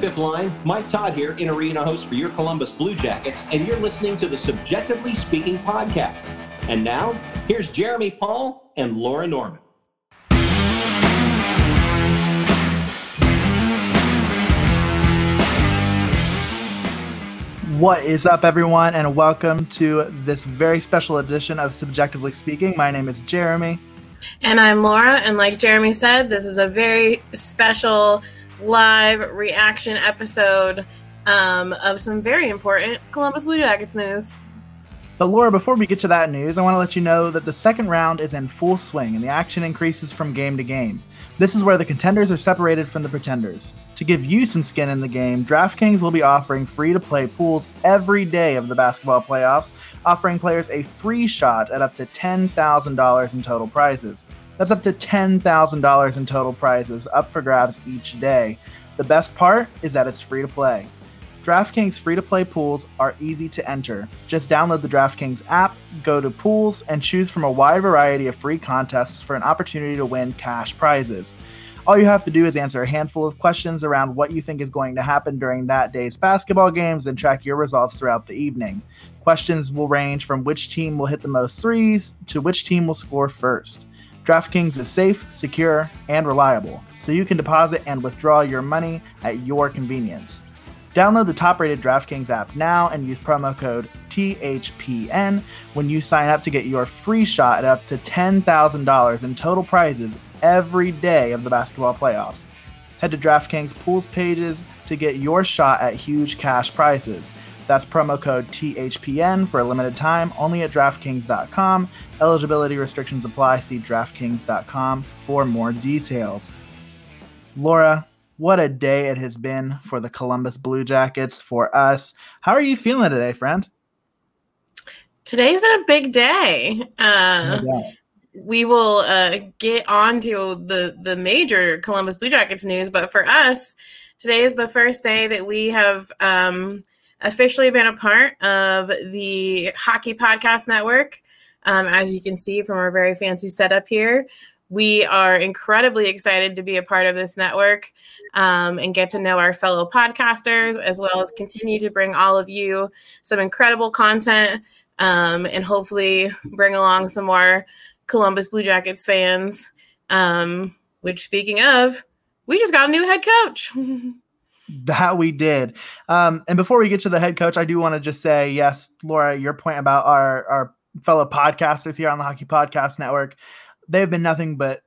fifth line. Mike Todd here, in arena host for your Columbus Blue Jackets, and you're listening to the Subjectively Speaking podcast. And now, here's Jeremy Paul and Laura Norman. What is up, everyone, and welcome to this very special edition of Subjectively Speaking. My name is Jeremy. And I'm Laura, and like Jeremy said, this is a very special live reaction episode um, of some very important Columbus Blue Jackets news. But Laura, before we get to that news, I want to let you know that the second round is in full swing and the action increases from game to game. This is where the contenders are separated from the pretenders. To give you some skin in the game, DraftKings will be offering free to play pools every day of the basketball playoffs, offering players a free shot at up to $10,000 in total prizes. That's up to $10,000 in total prizes up for grabs each day. The best part is that it's free to play. DraftKings free to play pools are easy to enter. Just download the DraftKings app, go to pools, and choose from a wide variety of free contests for an opportunity to win cash prizes. All you have to do is answer a handful of questions around what you think is going to happen during that day's basketball games and track your results throughout the evening. Questions will range from which team will hit the most threes to which team will score first. DraftKings is safe, secure, and reliable, so you can deposit and withdraw your money at your convenience. Download the top rated DraftKings app now and use promo code THPN when you sign up to get your free shot at up to $10,000 in total prizes every day of the basketball playoffs. Head to DraftKings pools pages to get your shot at huge cash prizes. That's promo code THPN for a limited time only at DraftKings.com. Eligibility restrictions apply. See DraftKings.com for more details. Laura, what a day it has been for the Columbus Blue Jackets, for us. How are you feeling today, friend? Today's been a big day. Uh, we will uh, get on to the, the major Columbus Blue Jackets news, but for us, today is the first day that we have um, officially been a part of the Hockey Podcast Network. Um, as you can see from our very fancy setup here, we are incredibly excited to be a part of this network um, and get to know our fellow podcasters, as well as continue to bring all of you some incredible content um, and hopefully bring along some more Columbus Blue Jackets fans. Um, which, speaking of, we just got a new head coach. that we did. Um, and before we get to the head coach, I do want to just say, yes, Laura, your point about our, our fellow podcasters here on the Hockey Podcast Network they've been nothing but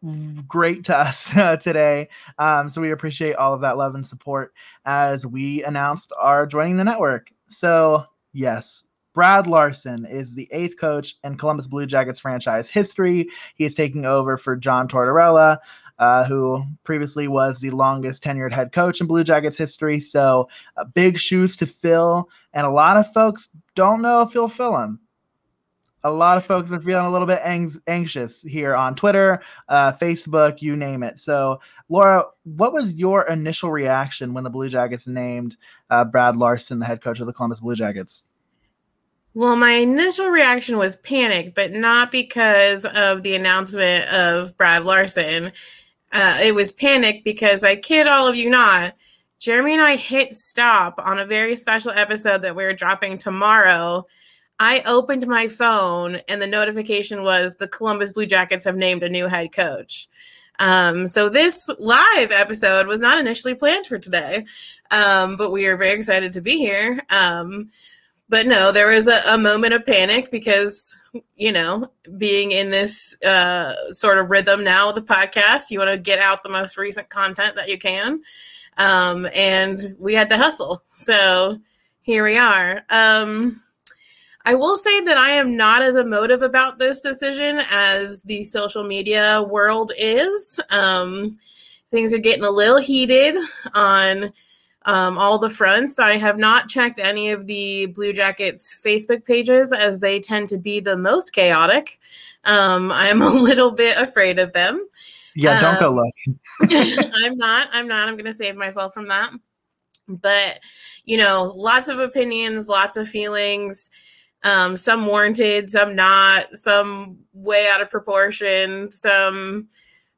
great to us uh, today. Um, so we appreciate all of that love and support as we announced our joining the network. So, yes, Brad Larsen is the eighth coach in Columbus Blue Jackets franchise history. He is taking over for John Tortorella. Uh, who previously was the longest tenured head coach in Blue Jackets history. So, uh, big shoes to fill, and a lot of folks don't know if he'll fill them a lot of folks are feeling a little bit ang- anxious here on Twitter, uh, Facebook, you name it. So, Laura, what was your initial reaction when the Blue Jackets named uh, Brad Larsen the head coach of the Columbus Blue Jackets? Well, my initial reaction was panic, but not because of the announcement of Brad Larsen. Uh, it was panic because I kid all of you not. Jeremy and I hit stop on a very special episode that we're dropping tomorrow I opened my phone and the notification was the Columbus Blue Jackets have named a new head coach. Um, so this live episode was not initially planned for today, um, but we are very excited to be here. Um, but no, there was a, a, moment of panic because you know, being in this uh, sort of rhythm now with the podcast, you want to get out the most recent content that you can, um, and we had to hustle. So here we are. Um, I will say that I am not as emotive about this decision as the social media world is. Um, things are getting a little heated on um, all the fronts. I have not checked any of the Blue Jackets Facebook pages as they tend to be the most chaotic. Um, I'm a little bit afraid of them. Yeah, don't go um, look. I'm not. I'm not. I'm going to save myself from that. But, you know, lots of opinions, lots of feelings um, some warranted, some not, some way out of proportion, some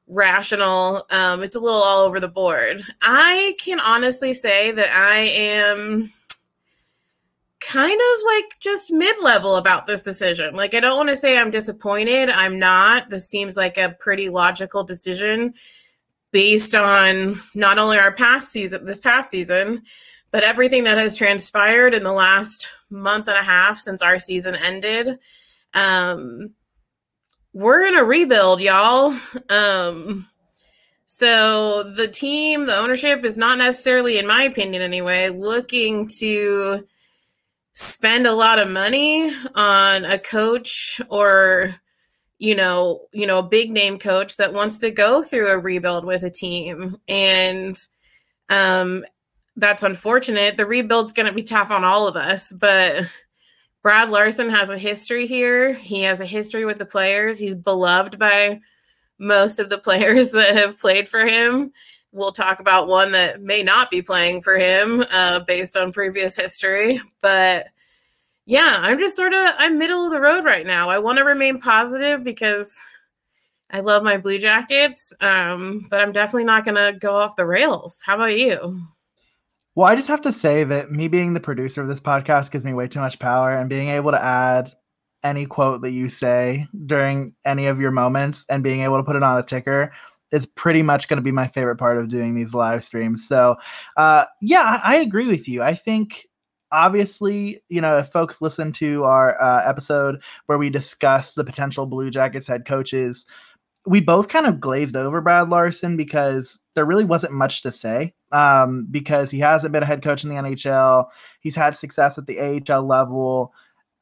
rational. Um, it's a little all over the board. I can honestly say that I am kind of like just mid level about this decision. Like, I don't want to say I'm disappointed. I'm not. This seems like a pretty logical decision based on not only our past season, this past season, but everything that has transpired in the last month and a half since our season ended. Um, we're in a rebuild, y'all. Um, so the team, the ownership is not necessarily, in my opinion anyway, looking to spend a lot of money on a coach or you know you know a big name coach that wants to go through a rebuild with a team and um that's unfortunate the rebuild's going to be tough on all of us but brad larsen has a history here he has a history with the players he's beloved by most of the players that have played for him we'll talk about one that may not be playing for him uh, based on previous history. But yeah, I'm just sort of I'm middle of the road right now. I want to remain positive because I love my Blue Jackets, um, but I'm definitely not going to go off the rails. How about you? Well, I just have to say that me being the producer of this podcast gives me way too much power, and being able to add any quote that you say during any of your moments and being able to put it on a ticker is pretty much going to be my favorite part of doing these live streams. So, uh, yeah, I, I agree with you. I think obviously, you know, if folks listen to our uh, episode where we discuss the potential Blue Jackets head coaches, we both kind of glazed over Brad Larsen because there really wasn't much to say. Um, because he hasn't been a head coach in the NHL, he's had success at the AHL level,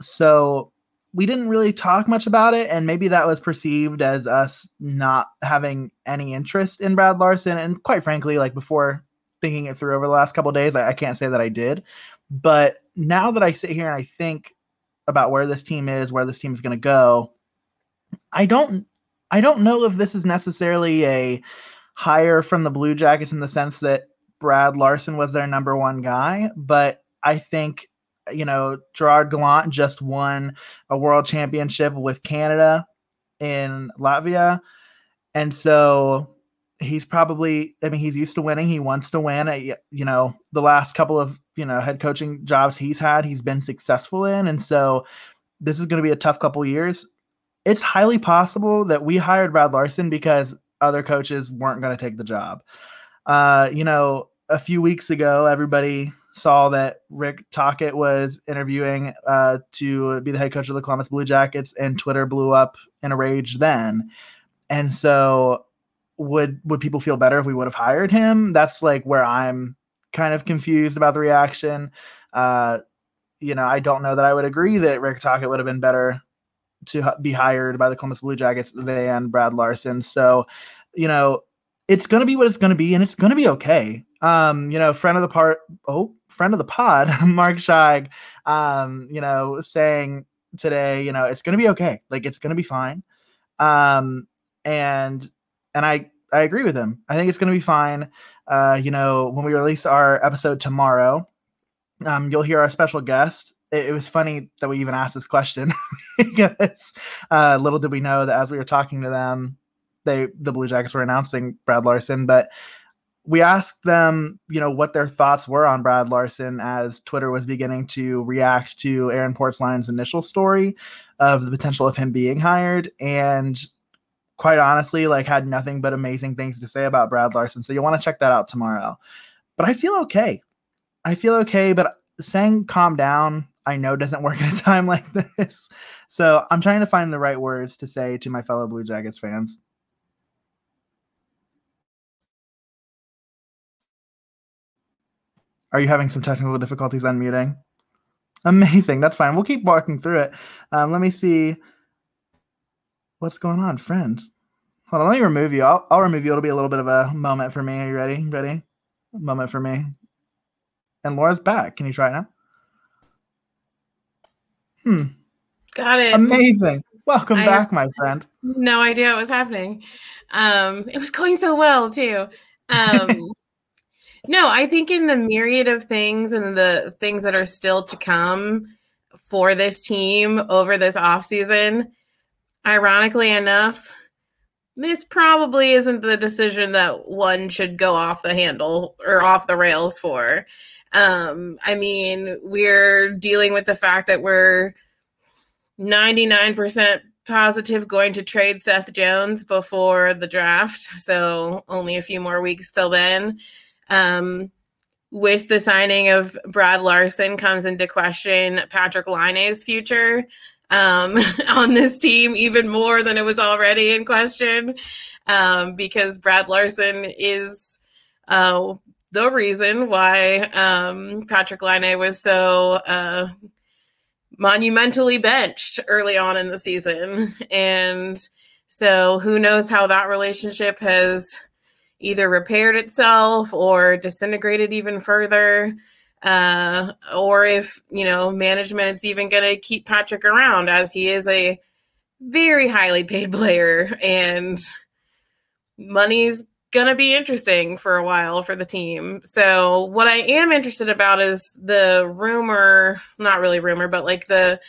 so we didn't really talk much about it, and maybe that was perceived as us not having any interest in Brad Larsen. And quite frankly, like before thinking it through over the last couple days, I, I, can't say that I did. But now that I sit here and I think about where this team is, where this team is going to go, I don't, I don't know if this is necessarily a hire from the Blue Jackets in the sense that Brad Larsen was their number one guy, but I think you know, Gerard Gallant just won a world championship with Canada in Latvia. And so he's probably, I mean, he's used to winning. He wants to win. You know, the last couple of, you know, head coaching jobs he's had, he's been successful in. And so this is going to be a tough couple of years. It's highly possible that we hired Brad Larsen because other coaches weren't going to take the job. Uh, you know, a few weeks ago, everybody saw that Rick Tocchet was interviewing uh, to be the head coach of the Columbus Blue Jackets, and Twitter blew up in a rage then. And so, would would people feel better if we would have hired him? That's like where I'm kind of confused about the reaction. Uh, you know, I don't know that I would agree that Rick Tocchet would have been better to be hired by the Columbus Blue Jackets than Brad Larsen. So, you know, it's going to be what it's going to be, and it's going to be okay. Um, you know, friend of the part, oh, friend of the pod, Mark Scheig, um, you know, saying today, you know, it's going to be okay. Like it's going to be fine. Um, and and I I agree with him. I think it's going to be fine. Uh, you know, when we release our episode tomorrow, um, you'll hear our special guest. It, was funny that we even asked this question because uh, little did we know that as we were talking to them, they the Blue Jackets were announcing Brad Larsen, but we asked them, you know, what their thoughts were on Brad Larsen as Twitter was beginning to react to Aaron Portzline's initial story of the potential of him being hired. And quite honestly, like had nothing but amazing things to say about Brad Larsen. So you'll want to check that out tomorrow. But I feel okay. I feel okay, but saying calm down, I know doesn't work at a time like this. So I'm trying to find the right words to say to my fellow Blue Jackets fans. Are you having some technical difficulties unmuting? Amazing. That's fine. We'll keep walking through it. Um, let me see what's going on, friend. Hold on. Let me remove you. I'll, I'll remove you. It'll be a little bit of a moment for me. Are you ready? Ready? Moment for me. And Laura's back. Can you try it now? Hmm. Got it. Amazing. Welcome I back, my friend. No idea what was happening. Um, it was going so well too. Um, no, I think in the myriad of things and the things that are still to come for this team over this off season, ironically enough, this probably isn't the decision that one should go off the handle or off the rails for. Um, I mean, we're dealing with the fact that we're 99% positive going to trade Seth Jones before the draft. So only a few more weeks till then. Um, with the signing of Brad Larsen comes into question Patrik Laine's future um, on this team even more than it was already in question um, because Brad Larsen is uh, the reason why um, Patrik Laine was so uh, monumentally benched early on in the season. And so who knows how that relationship has either repaired itself or disintegrated even further uh, or if you know management is even going to keep Patrik around as he is a very highly paid player and money's to be interesting for a while for the team. So what I am interested about is the rumor, not really rumor, but like the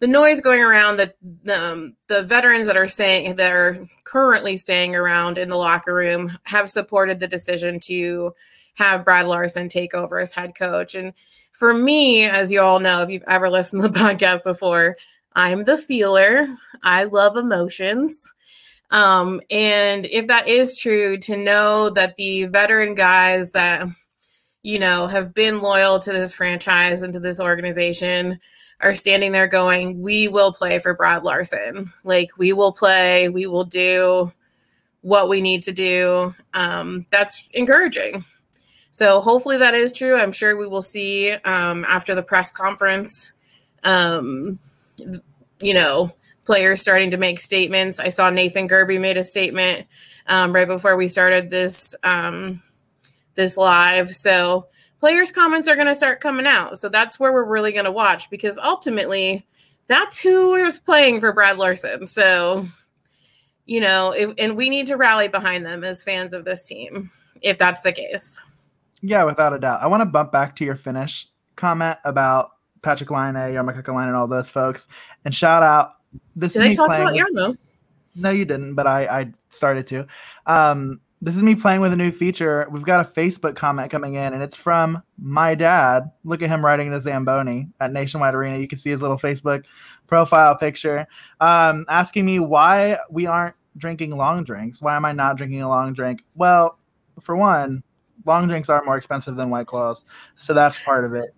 the noise going around that um, the veterans that are staying that are currently staying around in the locker room have supported the decision to have Brad Larsen take over as head coach. And for me, as you all know, if you've ever listened to the podcast before, I'm the feeler. I love emotions. Um, and if that is true, to know that the veteran guys that, you know, have been loyal to this franchise and to this organization are standing there going, We will play for Brad Larsen. Like, we will play, we will do what we need to do. Um, that's encouraging. So hopefully that is true. I'm sure we will see um, after the press conference, um, you know, players starting to make statements. I saw Nathan Gerbe made a statement um, right before we started this um, this live. So players' comments are going to start coming out. So that's where we're really going to watch because ultimately, that's who is playing for Brad Larsen. So, you know, if, and we need to rally behind them as fans of this team if that's the case. Yeah, without a doubt. I want to bump back to your finish comment about Patrik Laine, Jarmo Kekalainen, and all those folks, and shout out. This Did is I me talk about Jarmo? No, you didn't, but I, I started to. Um, this is me playing with a new feature. We've got a Facebook comment coming in, and it's from my dad. Look at him riding the Zamboni at Nationwide Arena. You can see his little Facebook profile picture, um, asking me why we aren't drinking long drinks. Why am I not drinking a long drink? Well, for one, long drinks are more expensive than White Claws, so that's part of it.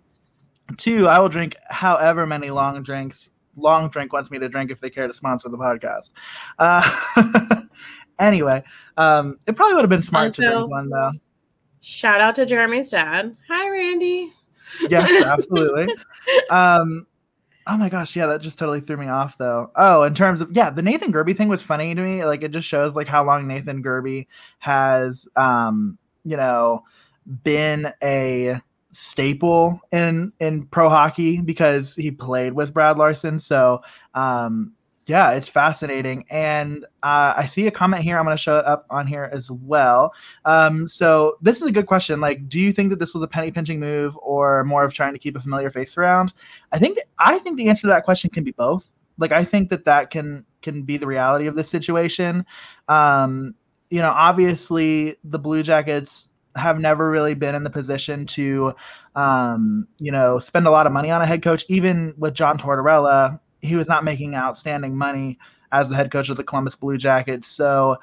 Two, I will drink however many long drinks Long Drink wants me to drink if they care to sponsor the podcast. Uh, anyway, um, it probably would have been smart to drink one though. Shout out to Jeremy's dad. Hi, Randy. Yes, absolutely. um, oh my gosh, yeah, that just totally threw me off though. Oh, in terms of yeah, the Nathan Gerbe thing was funny to me. Like it just shows like how long Nathan Gerbe has um you know, been a staple in in pro hockey because he played with Brad Larsen. So um, yeah, it's fascinating. And uh, I see a comment here. I'm going to show it up on here as well. Um, so this is a good question. Like, do you think that this was a penny pinching move or more of trying to keep a familiar face around? I think I think the answer to that question can be both. Like, I think that that can can be the reality of this situation. Um, you know, obviously the Blue Jackets have never really been in the position to, um, you know, spend a lot of money on a head coach. Even with John Tortorella, he was not making outstanding money as the head coach of the Columbus Blue Jackets. So,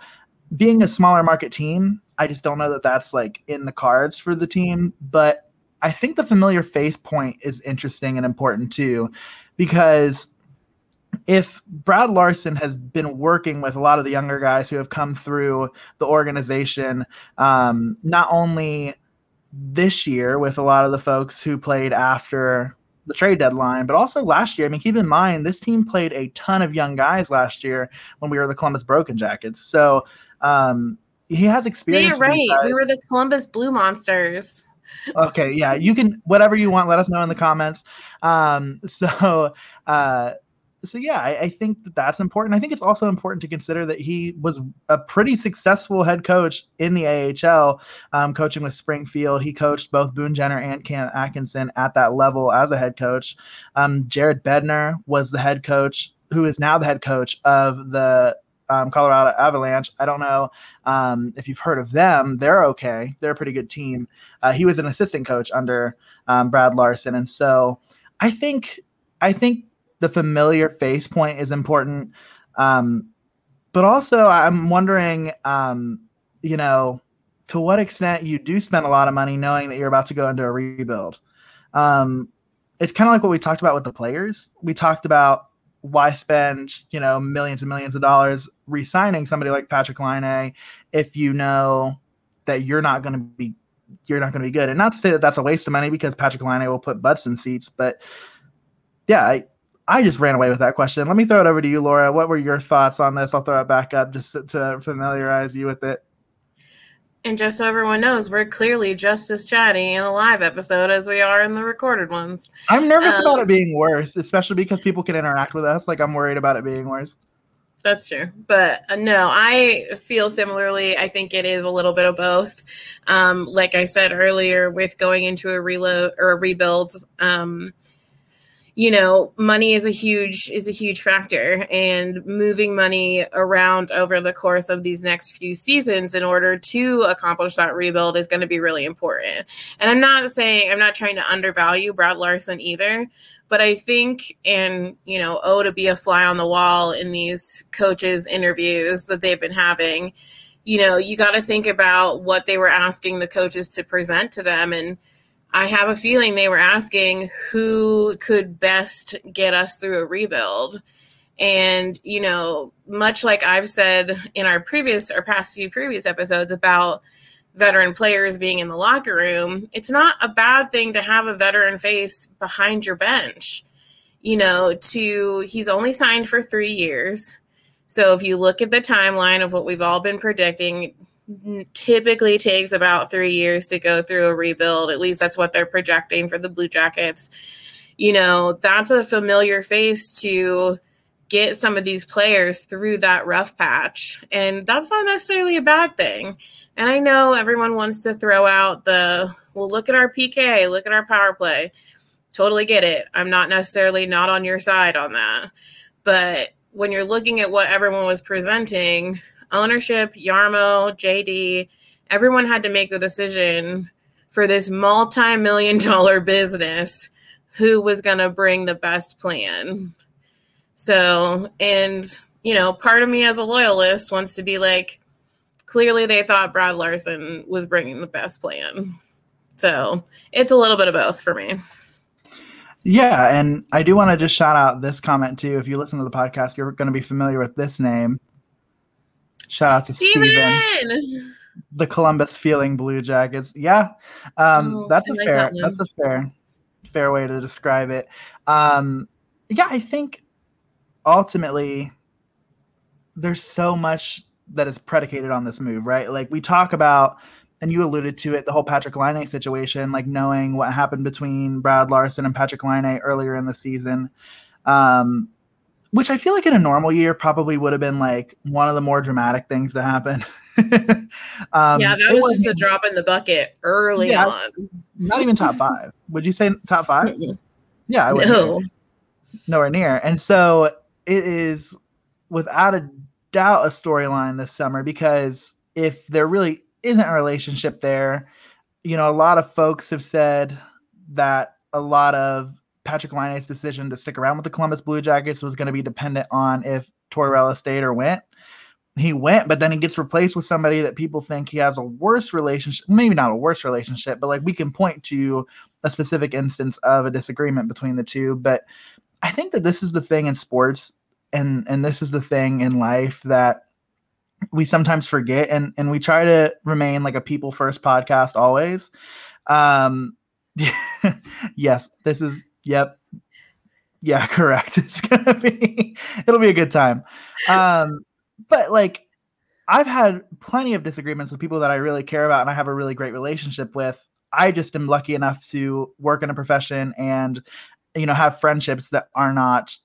being a smaller market team, I just don't know that that's like in the cards for the team. But I think the familiar face point is interesting and important too, because if Brad Larsen has been working with a lot of the younger guys who have come through the organization, um, not only this year with a lot of the folks who played after the trade deadline, but also last year. I mean, keep in mind this team played a ton of young guys last year when we were the Columbus Broken Jackets. So um, he has experience. Yeah, right. We were the Columbus Blue Monsters. Okay, yeah, you can whatever you want. Let us know in the comments. Um, so uh, so yeah, I, I, think that that's important. I think it's also important to consider that he was a pretty successful head coach in the AHL, um, coaching with Springfield. He coached both Boone Jenner and Cam Atkinson at that level as a head coach. Um, Jared Bednar was the head coach, who is now the head coach of the um, Colorado Avalanche. I don't know um, if you've heard of them. They're okay. They're a pretty good team. Uh, he was an assistant coach under um, Brad Larsen, and so I think I think the familiar face point is important. Um, but also, I'm wondering, um, you know, to what extent you do spend a lot of money knowing that you're about to go into a rebuild. Um, it's kind of like what we talked about with the players. We talked about why spend you know millions and millions of dollars re-signing somebody like Patrik Laine if you know that you're not going to be you're not going to be good. And not to say that that's a waste of money because Patrik Laine will put butts in seats, but yeah, I, I just ran away with that question. Let me throw it over to you, Laura. What were your thoughts on this? I'll throw it back up just to, familiarize you with it. And just so everyone knows, we're clearly just as chatty in a live episode as we are in the recorded ones. I'm nervous um, about it being worse, especially because people can interact with us. Like I'm worried about it being worse. That's true. But uh, no, I feel similarly. I think it is a little bit of both. Um, like I said earlier, with going into a reload or a rebuild, um, you know money is a huge is a huge factor and moving money around over the course of these next few seasons in order to accomplish that rebuild is going to be really important. And i'm not saying i'm not trying to undervalue brad larsen either but i think and you know oh to be a fly on the wall in these coaches interviews that they've been having you know you got to think about what they were asking the coaches to present to them and I have a feeling they were asking who could best get us through a rebuild. And, you know, much like I've said in our previous or past few previous episodes about veteran players being in the locker room, it's not a bad thing to have a veteran face behind your bench. You know, to he's only signed for three years. So if you look at the timeline of what we've all been predicting, typically takes about three years to go through a rebuild. At least that's what they're projecting for the Blue Jackets. You know, that's a familiar face to get some of these players through that rough patch. And that's not necessarily a bad thing. And I know everyone wants to throw out the, well, look at our PK, look at our power play. Totally get it. I'm not necessarily not on your side on that. But when you're looking at what everyone was presenting, ownership, Jarmo, JD, everyone had to make the decision for this multi million dollar business who was going to bring the best plan. So, and, you know, part of me as a loyalist wants to be like, clearly they thought Brad Larsen was bringing the best plan. So it's a little bit of both for me. Yeah, and I do want to just shout out this comment too. If you listen to the podcast, you're going to be familiar with this name. Shout out to Steven. Steven. The Columbus Feeling Blue Jackets. Yeah. Um, oh, that's I a like fair that that's a fair fair way to describe it. Um, yeah, I think ultimately there's so much that is predicated on this move, right? Like we talk about and you alluded to it, the whole Patrik Laine situation, like knowing what happened between Brad Larsen and Patrik Laine earlier in the season. Um, which I feel like in a normal year probably would have been like one of the more dramatic things to happen. um, yeah, that was just a drop in the bucket early yeah, on. Not even top five. Would you say top 5 Yeah, I would. No. Nowhere near. And so it is without a doubt a storyline this summer because if there really isn't a relationship there, you know, a lot of folks have said that a lot of Patrik Laine's decision to stick around with the Columbus Blue Jackets was going to be dependent on if Tortorella stayed or went. He went, but then he gets replaced with somebody that people think he has a worse relationship, maybe not a worse relationship, but like we can point to a specific instance of a disagreement between the two. But I think that this is the thing in sports and and this is the thing in life that we sometimes forget and and we try to remain like a people first podcast always um yes this is Yep. Yeah, correct. It's gonna be it'll be a good time. Um, but like I've had plenty of disagreements with people that I really care about and I have a really great relationship with. I just am lucky enough to work in a profession and you know have friendships that are not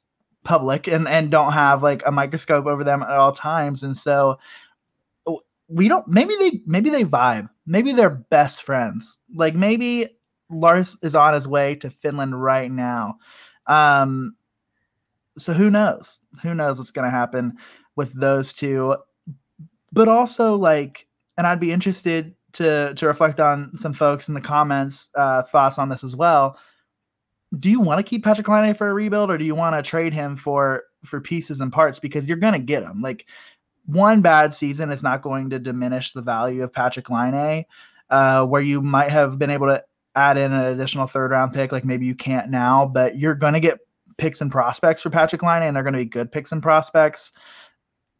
public and and don't have like a microscope over them at all times and so we don't maybe they maybe they vibe maybe they're best friends like maybe Lars is on his way to Finland right now. Um, so who knows? Who knows what's going to happen? with those two. But also like, and I'd be interested to to reflect on some folks in the comments uh, thoughts on this as well. Do you want to keep Patrik Laine for a rebuild, or do you want to trade him for for pieces and parts because you're going to get him? Like one bad season is not going to diminish the value of Patrik Laine, uh, where you might have been able to add in an additional third round pick, like maybe you can't now, but you're going to get picks and prospects for Patrik Laine, and they're going to be good picks and prospects.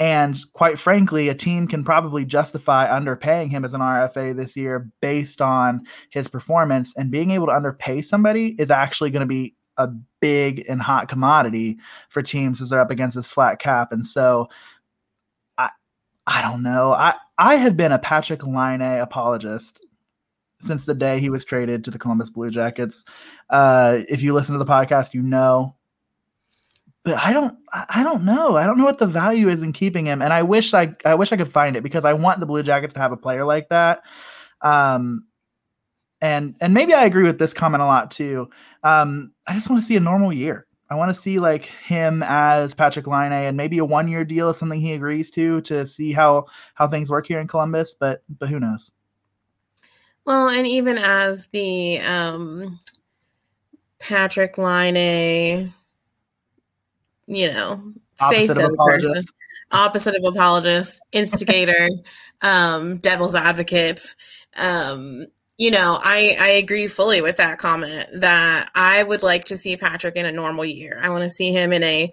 And quite frankly, a team can probably justify underpaying him as an RFA this year based on his performance. And being able to underpay somebody is actually going to be a big and hot commodity for teams as they're up against this flat cap. And so I I don't know. I, I have been a Patrik Laine apologist since the day he was traded to the Columbus Blue Jackets. Uh, if you listen to the podcast, you know but I don't I don't know. I don't know what the value is in keeping him. And I wish I I wish I could find it because I want the Blue Jackets to have a player like that. Um and and maybe I agree with this comment a lot too. Um I just want to see a normal year. I want to see like him as Patrik Laine and maybe a one year deal is something he agrees to to see how how things work here in Columbus, but but who knows. Well, and even as the um Patrik Laine you know, face of, of person, opposite of apologist, instigator, um, devil's advocate. Um, you know, I I agree fully with that comment that I would like to see Patrik in a normal year. I want to see him in a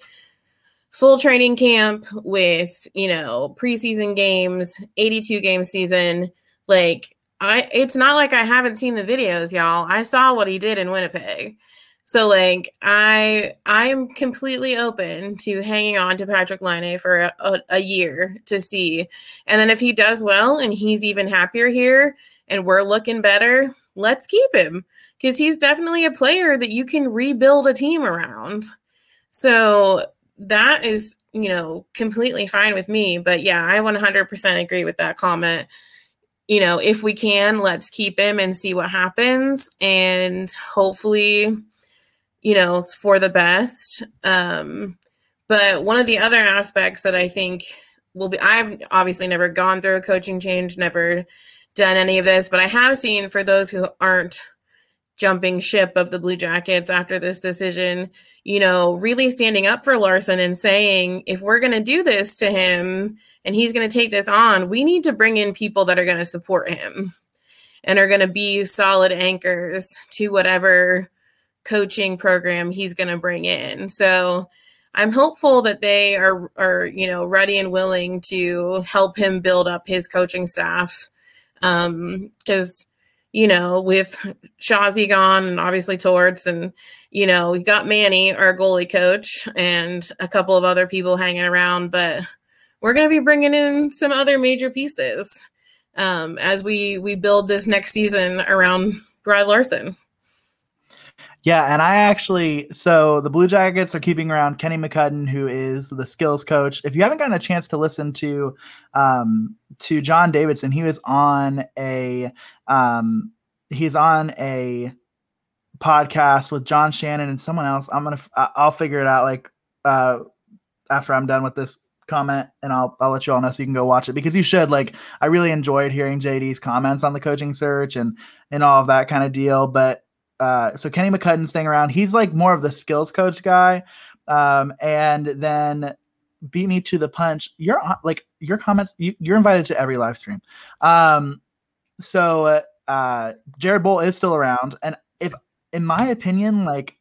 full training camp with, you know, preseason games, 82 game season. Like I it's not like I haven't seen the videos, y'all. I saw what he did in Winnipeg. So like I I am completely open to hanging on to Patrik Laine for a, a, a, year to see. And then if he does well and he's even happier here and we're looking better, let's keep him because he's definitely a player that you can rebuild a team around. So that is, you know, completely fine with me. But yeah, I 100% agree with that comment. You know, if we can, let's keep him and see what happens. And hopefully, you know, for the best. Um, but one of the other aspects that I think will be, I've obviously never gone through a coaching change, never done any of this, but I have seen for those who aren't jumping ship of the Blue Jackets after this decision, you know, really standing up for Larsen and saying, if we're going to do this to him and he's going to take this on, we need to bring in people that are going to support him and are going to be solid anchors to whatever coaching program he's going to bring in. So I'm hopeful that they are are you know ready and willing to help him build up his coaching staff um because you know with Shazi gone and obviously Torts and you know we got Manny our goalie coach and a couple of other people hanging around but we're going to be bringing in some other major pieces um as we we build this next season around Brad Larsen. Yeah, and I actually so the Blue Jackets are keeping around Kenny McCudden, who is the skills coach. If you haven't gotten a chance to listen to um, to John Davidson, he was on a um, he's on a podcast with John Shannon and someone else. I'm gonna I'll figure it out like uh, after I'm done with this comment and I'll I'll let you all know so you can go watch it because you should like I really enjoyed hearing JD's comments on the coaching search and and all of that kind of deal but uh, so Kenny McCudden staying around. He's like more of the skills coach guy. Um, and then beat me to the punch. You're like your comments. You, are invited to every live stream. Um, so uh, Jared Boll is still around, and if, in my opinion, like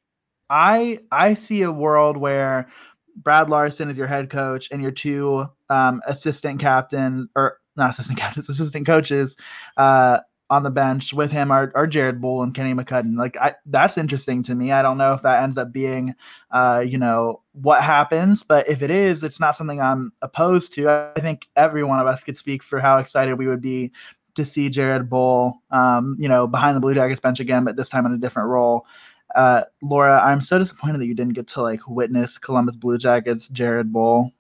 I I see a world where Brad Larsen is your head coach and your two um, assistant captains or not assistant captains, assistant coaches. Uh, on the bench with him are, are Jared Boll and Kenny McCudden. Like I, that's interesting to me. I don't know if that ends up being, uh, you know, what happens, but if it is, it's not something I'm opposed to. I think every one of us could speak for how excited we would be to see Jared Boll, um, you know, behind the Blue Jackets bench again, but this time in a different role. Uh, Laura, I'm so disappointed that you didn't get to like witness Columbus Blue Jackets Jared Boll.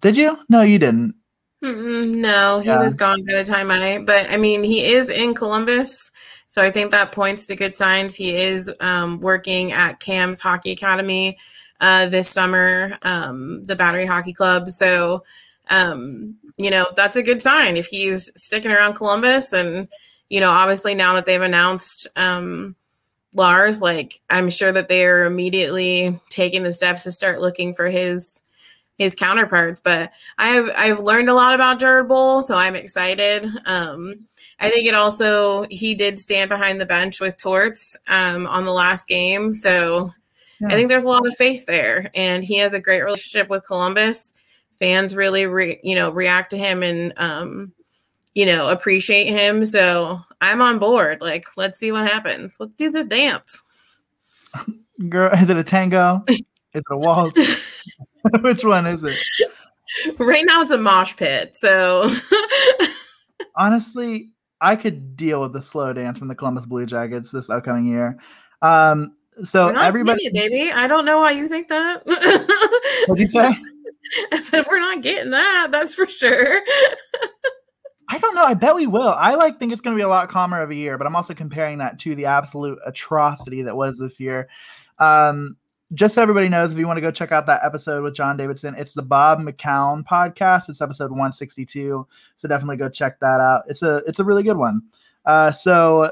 Did you? No, you didn't. Mm-mm, no, he yeah. was gone by the time I. But I mean, he is in Columbus, so I think that points to good signs. He is um, working at Cam's Hockey Academy uh, this summer, um, the Battery Hockey Club. So um, you know, that's a good sign if he's sticking around Columbus. And, you know, obviously now that they've announced um, Lars, like I'm sure that they're immediately taking the steps to start looking for his his counterparts. But I've I've learned a lot about Jared Boll, so I'm excited. Um, I think it also he did stand behind the bench with Torts um, on the last game, so yeah. I think there's a lot of faith there, and he has a great relationship with Columbus. Fans really, re, you know, react to him and um, you know appreciate him. So I'm on board. Like, let's see what happens. Let's do this dance. Girl, is it a tango? is it a waltz? Which one is it? Right now, it's a mosh pit. So honestly, I could deal with the slow dance from the Columbus Blue Jackets this upcoming year. Um, so everybody, it, baby, I don't know why you think that. What'd you say? I said we're not getting that. That's for sure. I don't know. I bet we will. I like think it's going to be a lot calmer of a year, but I'm also comparing that to the absolute atrocity that was this year. Um, just so everybody knows, if you want to go check out that episode with John Davidson, it's the Bob McCown podcast. It's episode 162. So definitely go check that out. It's a it's a really good one. Uh, so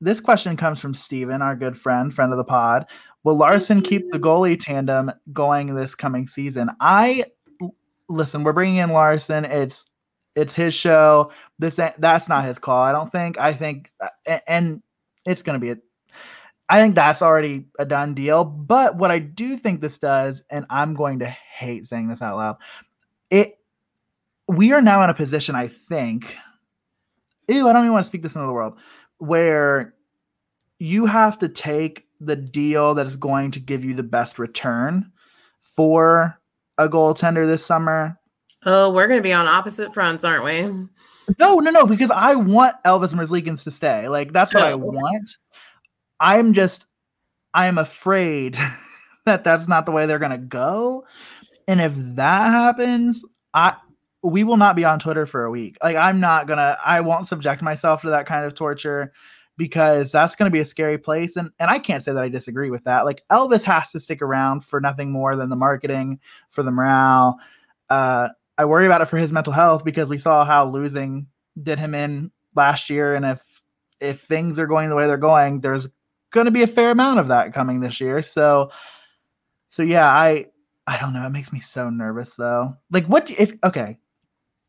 this question comes from Steven, our good friend, friend of the pod. Will Larsen keep the goalie tandem going this coming season? I listen. We're bringing in Larsen. It's it's his show. This that's not his call. I don't think. I think, and it's going to be a I think that's already a done deal. But what I do think this does, and I'm going to hate saying this out loud, it we are now in a position, I think. Ew, I don't even want to speak this into the world, where you have to take the deal that is going to give you the best return for a goaltender this summer. Oh, we're going to be on opposite fronts, aren't we? No, no, no, because I want Elvis Merzlikins to stay. Like that's what oh. I want. I'm just I'm afraid that that's not the way they're going to go. And if that happens, I we will not be on Twitter for a week. Like I'm not going to I won't subject myself to that kind of torture because that's going to be a scary place and and I can't say that I disagree with that. Like Elvis has to stick around for nothing more than the marketing, for the morale. Uh I worry about it for his mental health because we saw how losing did him in last year and if if things are going the way they're going, there's going to be a fair amount of that coming this year. So, so yeah, I I don't know. It makes me so nervous though. Like, what if okay,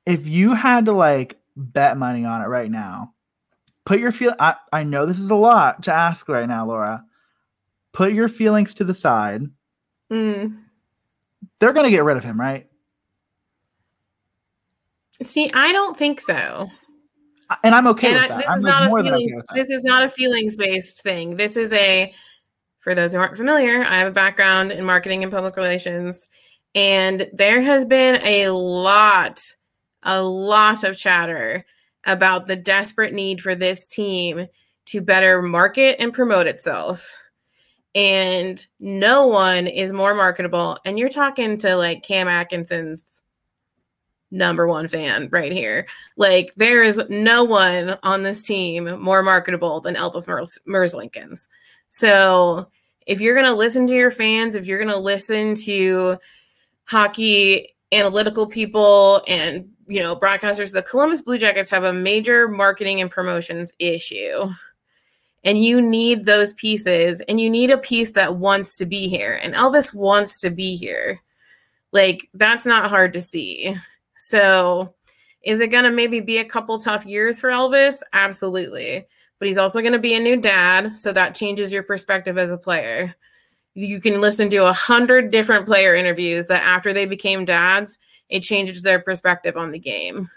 if you had to like bet money on it right now, put your feel. I I know this is a lot to ask right now, Laura. Put your feelings to the side. Mm. They're going to get rid of him, right? See, I don't think so and I'm okay and with I, that. This I'm is not a feelings. This is not a feelings based thing. This is a. For those who aren't familiar, I have a background in marketing and public relations, and there has been a lot, a lot of chatter about the desperate need for this team to better market and promote itself. And no one is more marketable. And you're talking to like Cam Atkinson's number one fan right here. Like there is no one on this team more marketable than Elvis Mers- Merzlikins. So if you're going to listen to your fans, if you're going to listen to hockey analytical people and you know broadcasters, the Columbus Blue Jackets have a major marketing and promotions issue. And you need those pieces, and you need a piece that wants to be here. And Elvis wants to be here. Like, that's not hard to see. So, is it going to maybe be a couple tough years for Elvis? Absolutely. But he's also going to be a new dad. So, that changes your perspective as a player. You can listen to a hundred different player interviews that after they became dads, it changes their perspective on the game.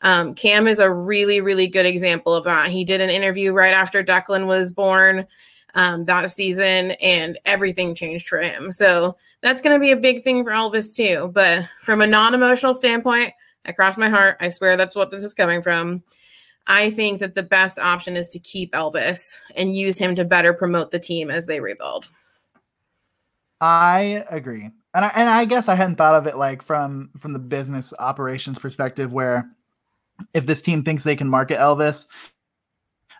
Um, Cam is a really, really good example of that. He did an interview right after Declan was born um, that season, and everything changed for him. So that's going to be a big thing for Elvis too. But from a non-emotional standpoint, I cross my heart. I swear that's what this is coming from. I think that the best option is to keep Elvis and use him to better promote the team as they rebuild. I agree. And I, and I guess I hadn't thought of it like from from the business operations perspective where if this team thinks they can market Elvis,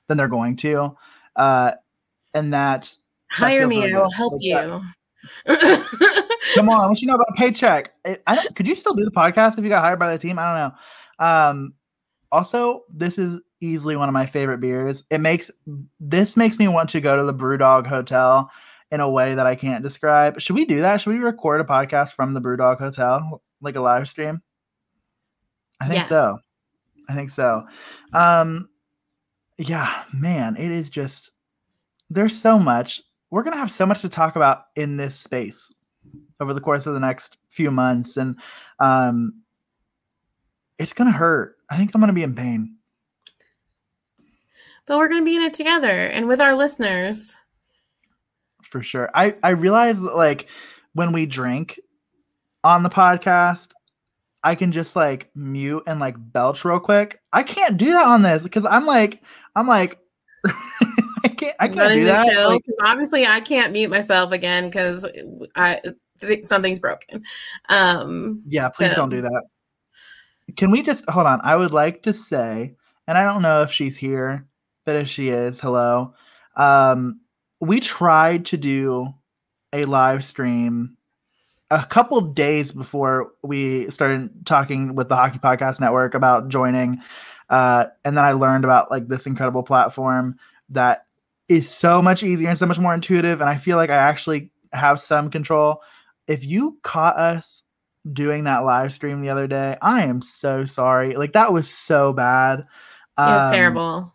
then they're going to. Uh, and that hire me, I will help you. Come on, what you know about a paycheck? I, I don't. Could you still do the podcast if you got hired by the team? I don't know. Um, also, this is easily one of my favorite beers. It makes this makes me want to go to the Brewdog Hotel in a way that I can't describe. Should we do that? Should we record a podcast from the Brewdog Hotel, like a live stream? I think Yes. so. I think so. Um, yeah, man, it is just there's so much. We're gonna have so much to talk about in this space over the course of the next few months, and um, it's gonna hurt. I think I'm gonna be in pain. but we're gonna be in it together and with our listeners. for sure. I I realize that, like when we drink on the podcast, I can just like mute and like belch real quick. I can't do that on this because I'm like I'm like can't I can't do that. show. Like, obviously, I can't mute myself again because I think something's broken. Um, yeah, please So- don't do that. Can we just hold on? I would like to say, and I don't know if she's here, but if she is, hello. Um, we tried to do a live stream a couple days before we started talking with the Hockey Podcast Network about joining. Uh, and then I learned about like this incredible platform that is so much easier and so much more intuitive. And I feel like I actually have some control. If you caught us doing that live stream the other day, I am so sorry. Like that was so bad. it was Um, terrible,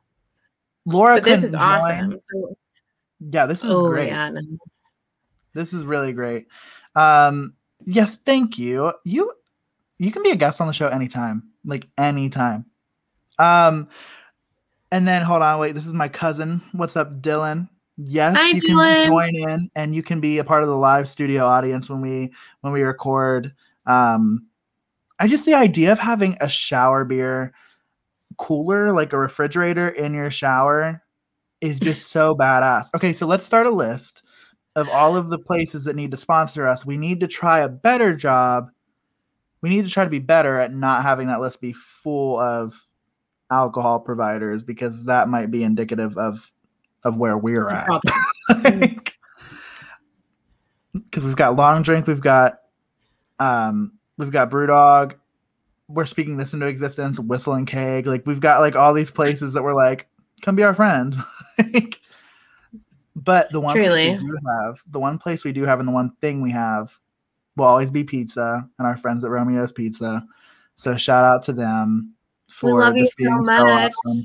Laura, but this is join. awesome. So, Yeah, this is oh great. yeah, no. This is really great. Um, yes, thank you. You you can be a guest on the show anytime, like anytime. Um, and then hold on, wait. This is my cousin. What's up, Dylan? Yes, Hi, you Dylan. can join in, and you can be a part of the live studio audience when we when we record. Um, I just the idea of having a shower beer cooler, like a refrigerator in your shower, is just so badass. Okay, so let's start a list of all of the places that need to sponsor us. We need to try a better job. We need to try to be better at not having that list be full of alcohol providers because that might be indicative of of where we're at. Because we've got long drink, we've got um we've got Brewdog. We're speaking this into existence. Whistle and Keg, like we've got like all these places that we're like, come be our friends. Like, but the one place we do have, the one place we do have, and the one thing we have will always be pizza and our friends at Romeo's Pizza. So shout out to them We love you so being so much. awesome.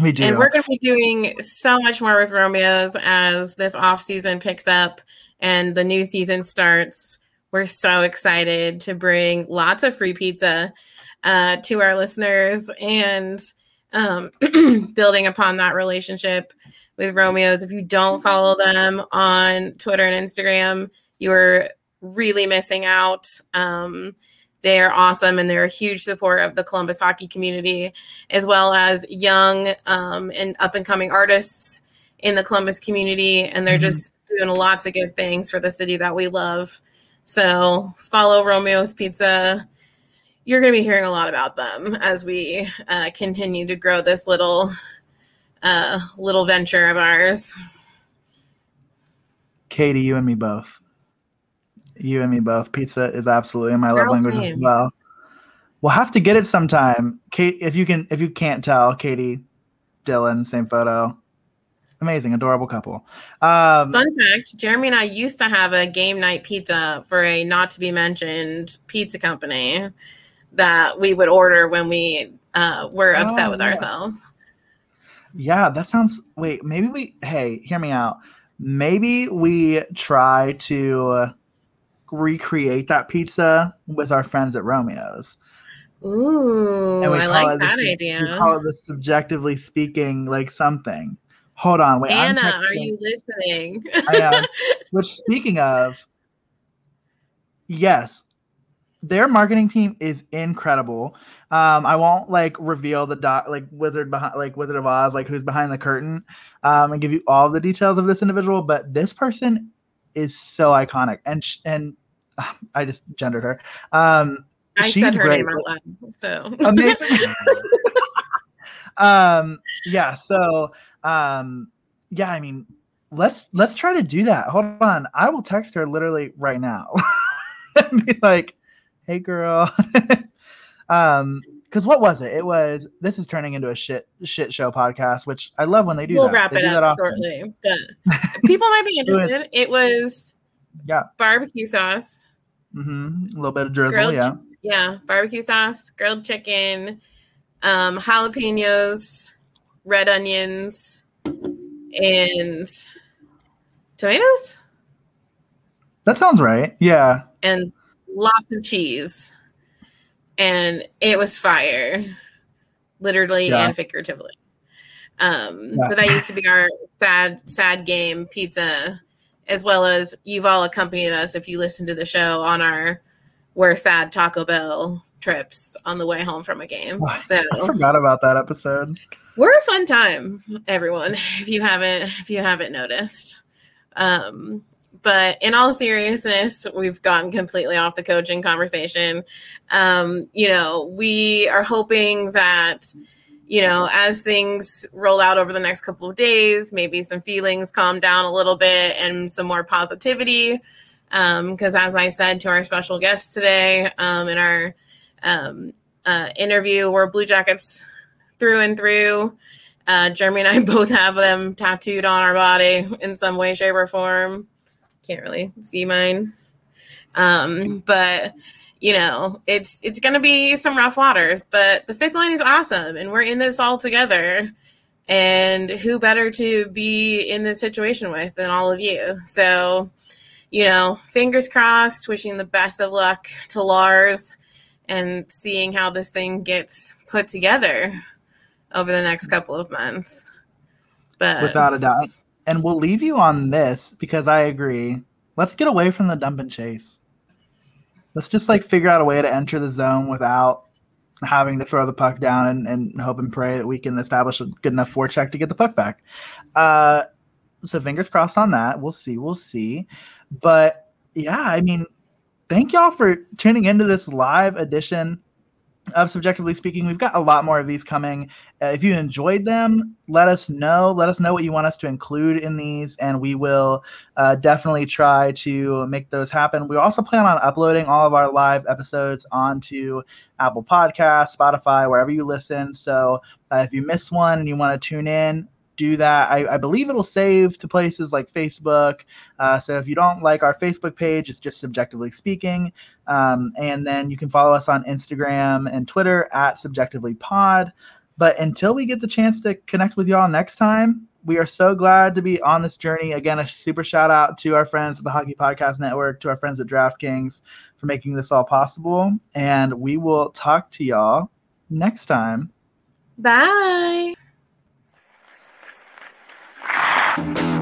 We do. And we're going to be doing so much more with Romeo's as this off season picks up and the new season starts. We're so excited to bring lots of free pizza uh, to our listeners and um, building upon that relationship with Romeo's. If you don't follow them on Twitter and Instagram, you are really missing out. Um, they are awesome and they're a huge support of the Columbus hockey community as well as young um, and up and coming artists in the Columbus community. And they're Mhm. just doing lots of good things for the city that we love. So follow Romeo's Pizza. You're going to be hearing a lot about them as we uh, continue to grow this little uh, little venture of ours. Katie, you and me both. You and me both. Pizza is absolutely in my love Girl language as well. We'll have to get it sometime. Kate, if you can, if you can't tell, Katie, Dylan, same photo. Amazing, adorable couple. Um, Fun fact Jeremy and I used to have a game night pizza for a not to be mentioned pizza company that we would order when we uh, were upset Oh, with yeah. ourselves. yeah, that sounds. Wait, maybe we. Hey, hear me out. Maybe we try to recreate that pizza with our friends at Romeo's. Ooh, I like it the that We idea. call it the subjectively speaking, like something. Hold on, wait. Anna, are you listening? I am. Which, speaking of, yes, their marketing team is incredible. Um, I won't like reveal the dot like wizard behind like Wizard of Oz, like who's behind the curtain, um, and give you all the details of this individual. But this person is so iconic, and sh- and I just gendered her. Um, I she's said her great. name out loud. So amazing. um, yeah. So, um, yeah. I mean, let's let's try to do that. Hold on, I will text her literally right now and be like, "Hey, girl." um, because what was it? It was this is turning into a shit shit show podcast, which I love when they do. We'll that. wrap They it up shortly, but people might be It was- interested. It was Yeah, barbecue sauce. mm-hmm. a little bit of drizzle. Grilled yeah, Yeah, barbecue sauce, grilled chicken, um, jalapenos, red onions, and tomatoes, that sounds right. Yeah, and lots of cheese. And it was fire, literally Yeah. and figuratively. Um, Yeah. but that used to be our sad, sad game pizza, as well as you've all accompanied us if you listen to the show on our we're sad Taco Bell trips on the way home from a game. So I forgot about that episode. we're a fun time, everyone. If you haven't, if you haven't noticed, um, but in all seriousness, we've gotten completely off the coaching conversation. Um, you know, we are hoping that you know as things roll out over the next couple of days, maybe some feelings calm down a little bit and some more positivity. Because as I said to our special guest today um, in our um, uh, interview, we're Blue Jackets through and through. Uh, Jeremy and I both have them tattooed on our body in some way, shape, or form. Can't really see mine, um, but you know, it's it's gonna be some rough waters. But the fifth line is awesome, and we're in this all together. And who better to be in this situation with than all of you? So, you know, fingers crossed. Wishing the best of luck to Lars, and seeing how this thing gets put together over the next couple of months. But without a doubt. And we'll leave you on this because I agree. Let's get away from the dump and chase. Let's just like figure out a way to enter the zone without having to throw the puck down and, and hope and pray that we can establish a good enough forecheck to get the puck back. Uh, so fingers crossed on that. We'll see. We'll see. But yeah, I mean, thank y'all for tuning into this live edition of Subjectively Speaking. We've got a lot more of these coming. Uh, if you enjoyed them, let us know. Let us know what you want us to include in these, and we will uh, definitely try to make those happen. We also plan on uploading all of our live episodes onto Apple Podcasts, Spotify, wherever you listen. So uh, if you miss one and you want to tune in, do that. I, I believe it'll save to places like Facebook. Uh, so if you don't like our Facebook page, it's just Subjectively Speaking. Um, and then you can follow us on Instagram and Twitter at Subjectively Pod. But until we get the chance to connect with y'all next time, we are so glad to be on this journey. Again, a super shout out to our friends at the Hockey Podcast Network, to our friends at DraftKings for making this all possible. And we will talk to y'all next time thank you